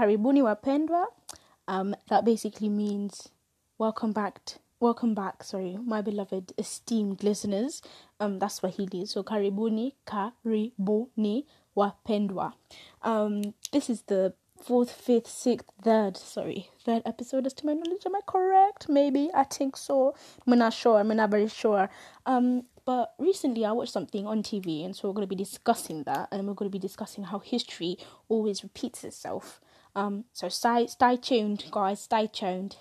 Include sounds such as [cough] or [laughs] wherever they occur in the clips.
karibuni wapendwa. Um, that basically means welcome back. T- welcome back. Sorry, my beloved esteemed listeners. Um, that's Swahili. So karibuni, karibuni wapendwa. Um, this is the fourth, fifth, sixth, third. Sorry, third episode. As to my knowledge, am I correct? Maybe I think so. I'm not sure. I'm not very sure. Um, but recently I watched something on TV, and so we're going to be discussing that, and we're going to be discussing how history always repeats itself. Um, so stay, stay tuned, guys. Stay tuned.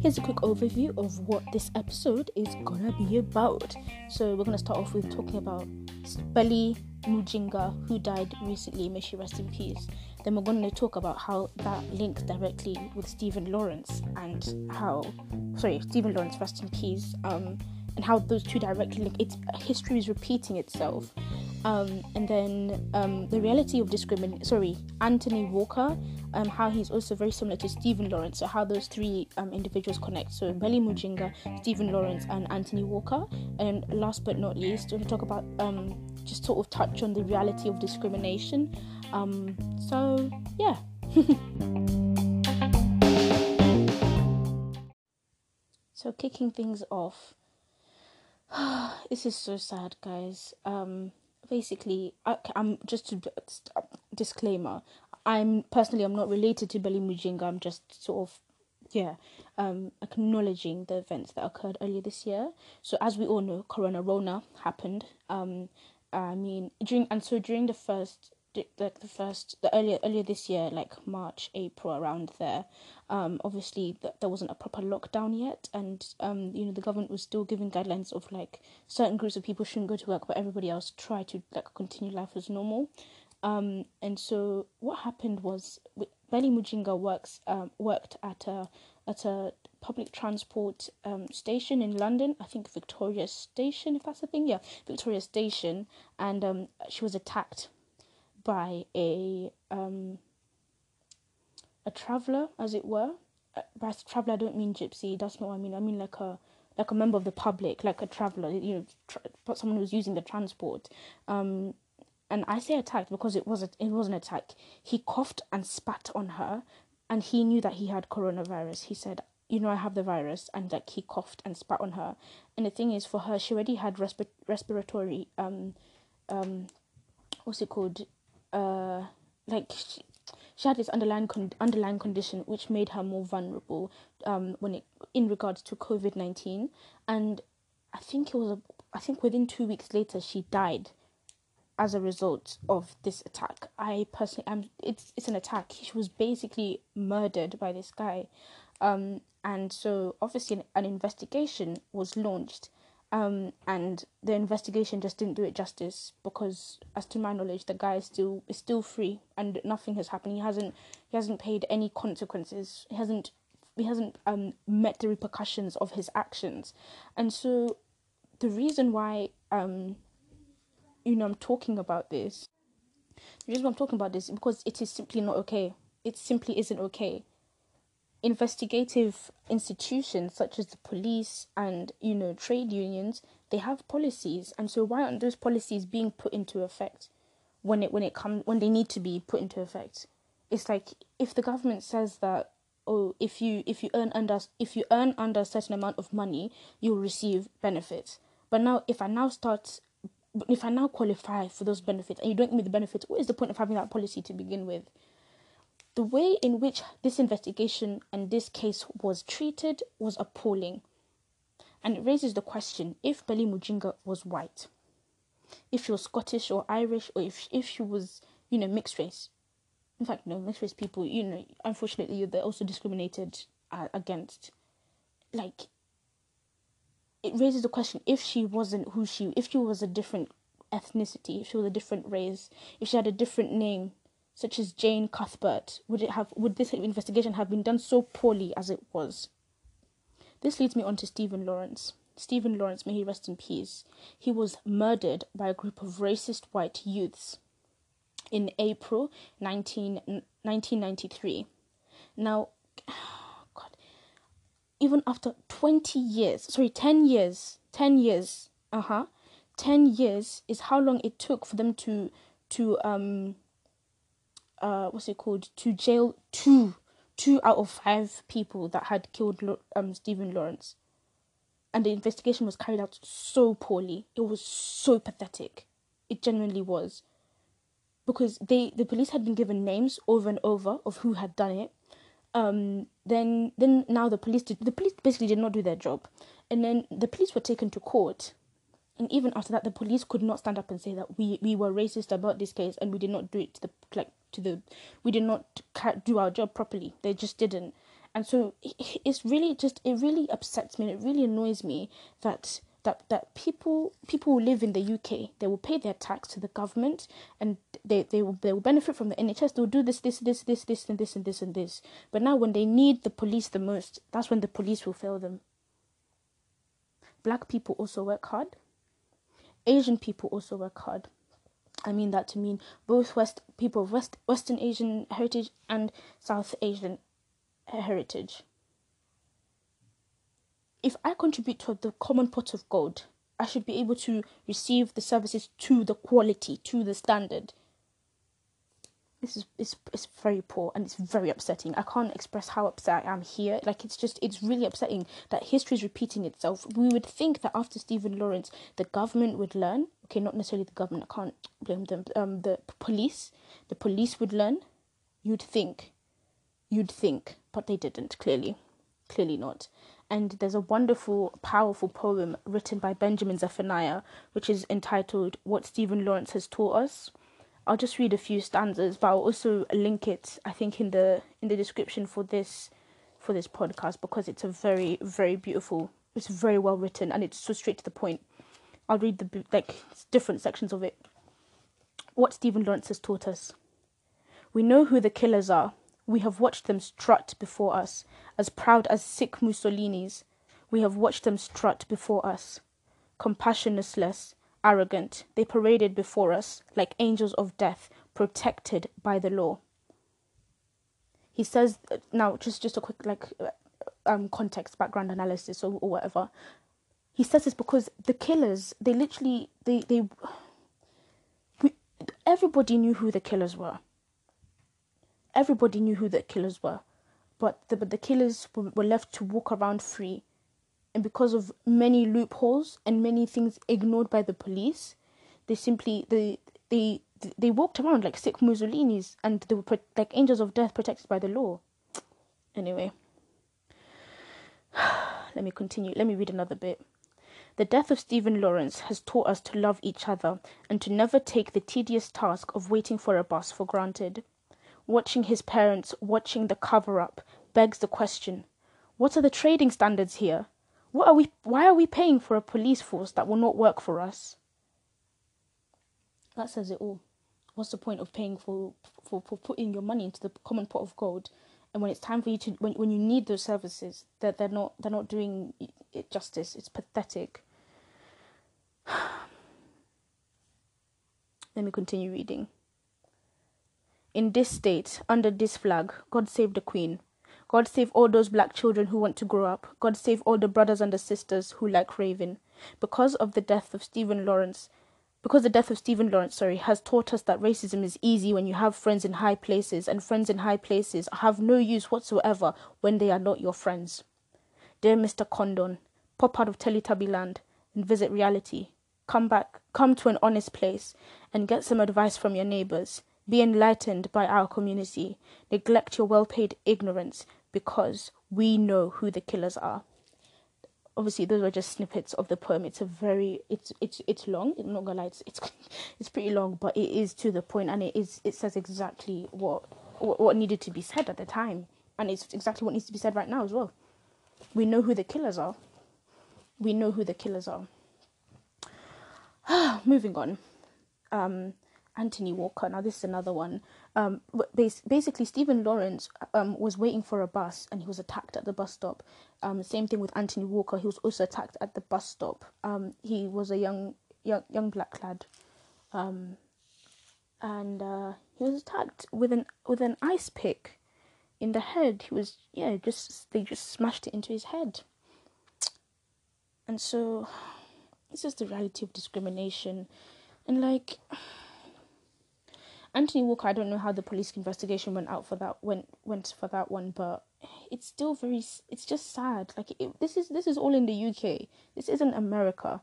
Here's a quick overview of what this episode is gonna be about. So we're gonna start off with talking about Belly Mujinga, who died recently. May she rest in peace. Then we're going to talk about how that links directly with Stephen Lawrence and how, sorry, Stephen Lawrence, rest in peace. Um, and how those two directly link. It's history is repeating itself. Um, and then um, the reality of discrimination. Sorry, Anthony Walker. Um, how he's also very similar to Stephen Lawrence. So how those three um, individuals connect. So Belly Mujinga, Stephen Lawrence, and Anthony Walker. And last but not least, to talk about um, just sort of touch on the reality of discrimination. Um, so yeah. [laughs] so kicking things off [sighs] this is so sad, guys. Um, basically, I, am just to disclaimer. I'm personally, I'm not related to Belly Mujinga. I'm just sort of, yeah, um, acknowledging the events that occurred earlier this year. So as we all know, Corona Rona happened. Um, I mean, during and so during the first like the first the earlier earlier this year like march april around there um obviously th- there wasn't a proper lockdown yet and um you know the government was still giving guidelines of like certain groups of people shouldn't go to work but everybody else try to like continue life as normal um and so what happened was Belly Mujinga works um worked at a at a public transport um, station in London. I think Victoria Station, if that's the thing. Yeah, Victoria Station, and um, she was attacked by a um, a traveler, as it were. Uh, by traveler, I don't mean gypsy. That's not what I mean. I mean like a like a member of the public, like a traveler. You know, tra- someone who's using the transport. Um, and I say attacked because it was a, it was an attack. He coughed and spat on her, and he knew that he had coronavirus. He said, "You know, I have the virus," and like he coughed and spat on her. And the thing is, for her, she already had resp- respiratory um um what's it called uh, like she, she had this underlying con- underlying condition which made her more vulnerable um, when it in regards to COVID nineteen, and I think it was a, I think within two weeks later she died as a result of this attack. I personally am it's it's an attack. She was basically murdered by this guy. Um, and so obviously an, an investigation was launched um, and the investigation just didn't do it justice because, as to my knowledge, the guy is still is still free and nothing has happened. He hasn't he hasn't paid any consequences. He hasn't he hasn't um met the repercussions of his actions, and so the reason why um you know I'm talking about this, the reason I'm talking about this is because it is simply not okay. It simply isn't okay investigative institutions such as the police and you know trade unions they have policies. And so why aren't those policies being put into effect when it when it comes when they need to be put into effect? It's like if the government says that oh if you if you earn under if you earn under a certain amount of money you'll receive benefits. But now if i now start if i now qualify for those benefits and you don't give me the benefits what is the point of having that policy to begin with the way in which this investigation and this case was treated was appalling. And it raises the question if Belly Mujinga was white, if she was Scottish or Irish, or if, if she was, you know, mixed race. In fact, no, mixed race people, you know, unfortunately, they're also discriminated uh, against. Like, it raises the question if she wasn't who she, if she was a different ethnicity, if she was a different race, if she had a different name, such as Jane Cuthbert, would it have would this investigation have been done so poorly as it was? This leads me on to Stephen Lawrence. Stephen Lawrence, may he rest in peace. He was murdered by a group of racist white youths in April 19, 1993. Now, [sighs] God, even after 20 years, sorry, 10 years, 10 years, uh huh, 10 years is how long it took for them to to um uh what's it called? To jail two two out of five people that had killed um Stephen Lawrence. And the investigation was carried out so poorly. It was so pathetic. It genuinely was. Because they the police had been given names over and over of who had done it. Um then then now the police did the police basically did not do their job. And then the police were taken to court and even after that the police could not stand up and say that we we were racist about this case and we did not do it to the like to the we did not do our job properly. They just didn't. And so it's really just it really upsets me and it really annoys me that that that people people who live in the UK they will pay their tax to the government and they they will they will benefit from the NHS they will do this this this this this and this and this and this. But now when they need the police the most that's when the police will fail them. Black people also work hard Asian people also work hard. I mean that to mean both West people of West Western Asian heritage and South Asian heritage. If I contribute to the common pot of gold, I should be able to receive the services to the quality, to the standard this is it's, it's very poor and it's very upsetting. I can't express how upset I am here. Like it's just it's really upsetting that history is repeating itself. We would think that after Stephen Lawrence, the government would learn. Okay, not necessarily the government. I can't blame them. Um, the police, the police would learn. You'd think, you'd think, but they didn't. Clearly, clearly not. And there's a wonderful, powerful poem written by Benjamin Zephaniah, which is entitled "What Stephen Lawrence Has Taught Us." I'll just read a few stanzas, but I'll also link it. I think in the in the description for this for this podcast because it's a very very beautiful. It's very well written and it's so straight to the point. I'll read the like different sections of it. What Stephen Lawrence has taught us. We know who the killers are. We have watched them strut before us, as proud as sick Mussolini's. We have watched them strut before us, compassionless, arrogant, they paraded before us like angels of death, protected by the law. He says now, just just a quick like um context, background analysis, or, or whatever. He says this because the killers, they literally, they they, [sighs] we, everybody knew who the killers were. Everybody knew who the killers were, but the but the killers were, were left to walk around free and because of many loopholes and many things ignored by the police, they simply they they they walked around like sick Mussolinis, and they were like angels of death protected by the law. [sighs] Anyway, [sighs] let me continue. Let me read another bit. The death of Stephen Lawrence has taught us to love each other and to never take the tedious task of waiting for a bus for granted. Watching his parents, watching the cover up, begs the question what are the trading standards here? What are we why are we paying for a police force that will not work for us? That says it all. What's the point of paying for for, for putting your money into the common pot of gold and when it's time for you to when when you need those services that they're not they're not doing it justice. It's pathetic. [sighs] Let me continue reading. In this state, under this flag, God save the Queen. God save all those black children who want to grow up. God save all the brothers and the sisters who like raving. Because of the death of Stephen Lawrence, because the death of Stephen Lawrence, sorry, has taught us that racism is easy when you have friends in high places, and friends in high places have no use whatsoever when they are not your friends. Dear Mr. Condon, pop out of Teletubby land and visit reality. Come back, come to an honest place, and get some advice from your neighbors. Be enlightened by our community. Neglect your well paid ignorance because we know who the killers are. Obviously, those are just snippets of the poem. It's a very it's it's it's long. I'm not gonna lie, it's it's, [laughs] it's pretty long, but it is to the point, and it is it says exactly what, what what needed to be said at the time, and it's exactly what needs to be said right now as well. We know who the killers are. We know who the killers are. [sighs] Moving on. Um, Anthony Walker. Now, this is another one. Um, basically, Stephen Lawrence um, was waiting for a bus and he was attacked at the bus stop. Um, same thing with Anthony Walker. He was also attacked at the bus stop. Um, he was a young, young, young black lad, um, and uh, he was attacked with an with an ice pick in the head. He was yeah, just they just smashed it into his head. And so, this is the reality of discrimination, and like Anthony Walker. I don't know how the police investigation went out for that went went for that one, but it's still very. It's just sad. Like it, this is this is all in the UK. This isn't America.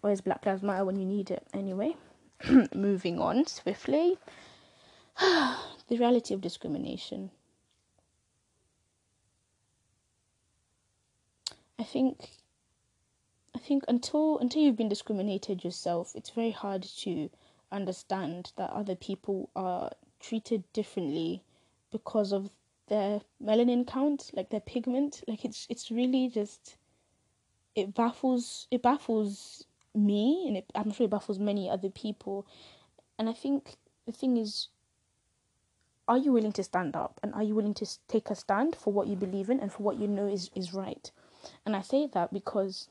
Where's Black Lives Matter when you need it? Anyway, [clears throat] moving on swiftly. [sighs] the reality of discrimination. I think I think until until you've been discriminated yourself, it's very hard to understand that other people are treated differently because of their melanin count, like their pigment. Like it's it's really just it baffles it baffles me and it, I'm sure it baffles many other people. And I think the thing is are you willing to stand up and are you willing to take a stand for what you believe in and for what you know is, is right? And I say that because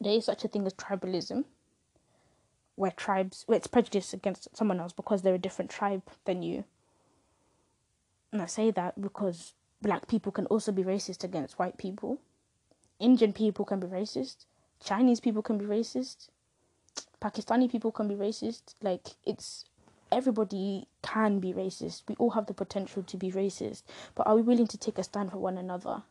there is such a thing as tribalism, where tribes, where it's prejudice against someone else because they're a different tribe than you. And I say that because black people can also be racist against white people, Indian people can be racist, Chinese people can be racist, Pakistani people can be racist. Like, it's everybody can be racist. We all have the potential to be racist. But are we willing to take a stand for one another?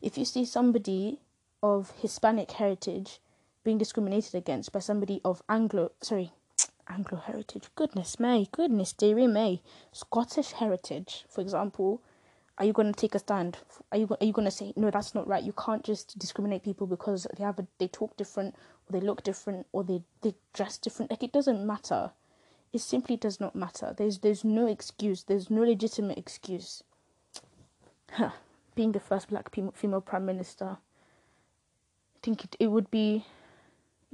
If you see somebody of Hispanic heritage being discriminated against by somebody of Anglo, sorry, [tsk] Anglo heritage, goodness me, goodness dearie me, Scottish heritage, for example, are you going to take a stand? Are you are you going to say no? That's not right. You can't just discriminate people because they have a, they talk different, or they look different, or they they dress different. Like it doesn't matter. It simply does not matter. There's there's no excuse. There's no legitimate excuse. [tsk] Huh. Being the first black female prime minister, I think it, it would be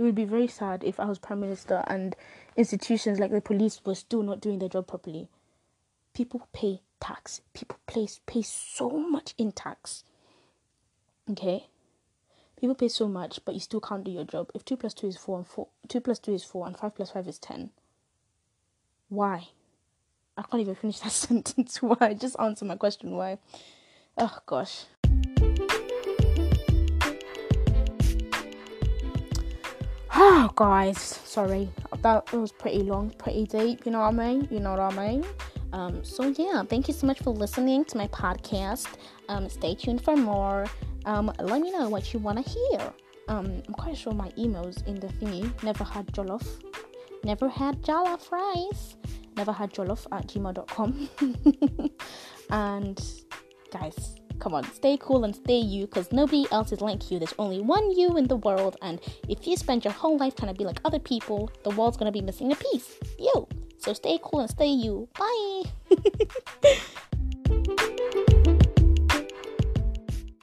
it would be very sad if I was prime minister and institutions like the police were still not doing their job properly. People pay tax. People pay pay so much in tax. Okay, people pay so much, but you still can't do your job. If two plus two is four and four, two plus two is four, and five plus five is ten, why? I can't even finish that [laughs] sentence. Why? Just answer my question. Why? Oh gosh. Oh, guys, sorry. That was pretty long, pretty deep. You know what I mean? You know what I mean? Um, so yeah, thank you so much for listening to my podcast. Um, stay tuned for more. Um, let me know what you want to hear. Um, I'm quite sure my email's in the thingy. Never had jollof never had jollof rice, never had jollof at gmail.com. [laughs] and guys, come on, stay cool and stay you because nobody else is like you. There's only one you in the world, and if you spend your whole life trying to be like other people, the world's gonna be missing a piece. You. So stay cool and stay you. Bye. [laughs]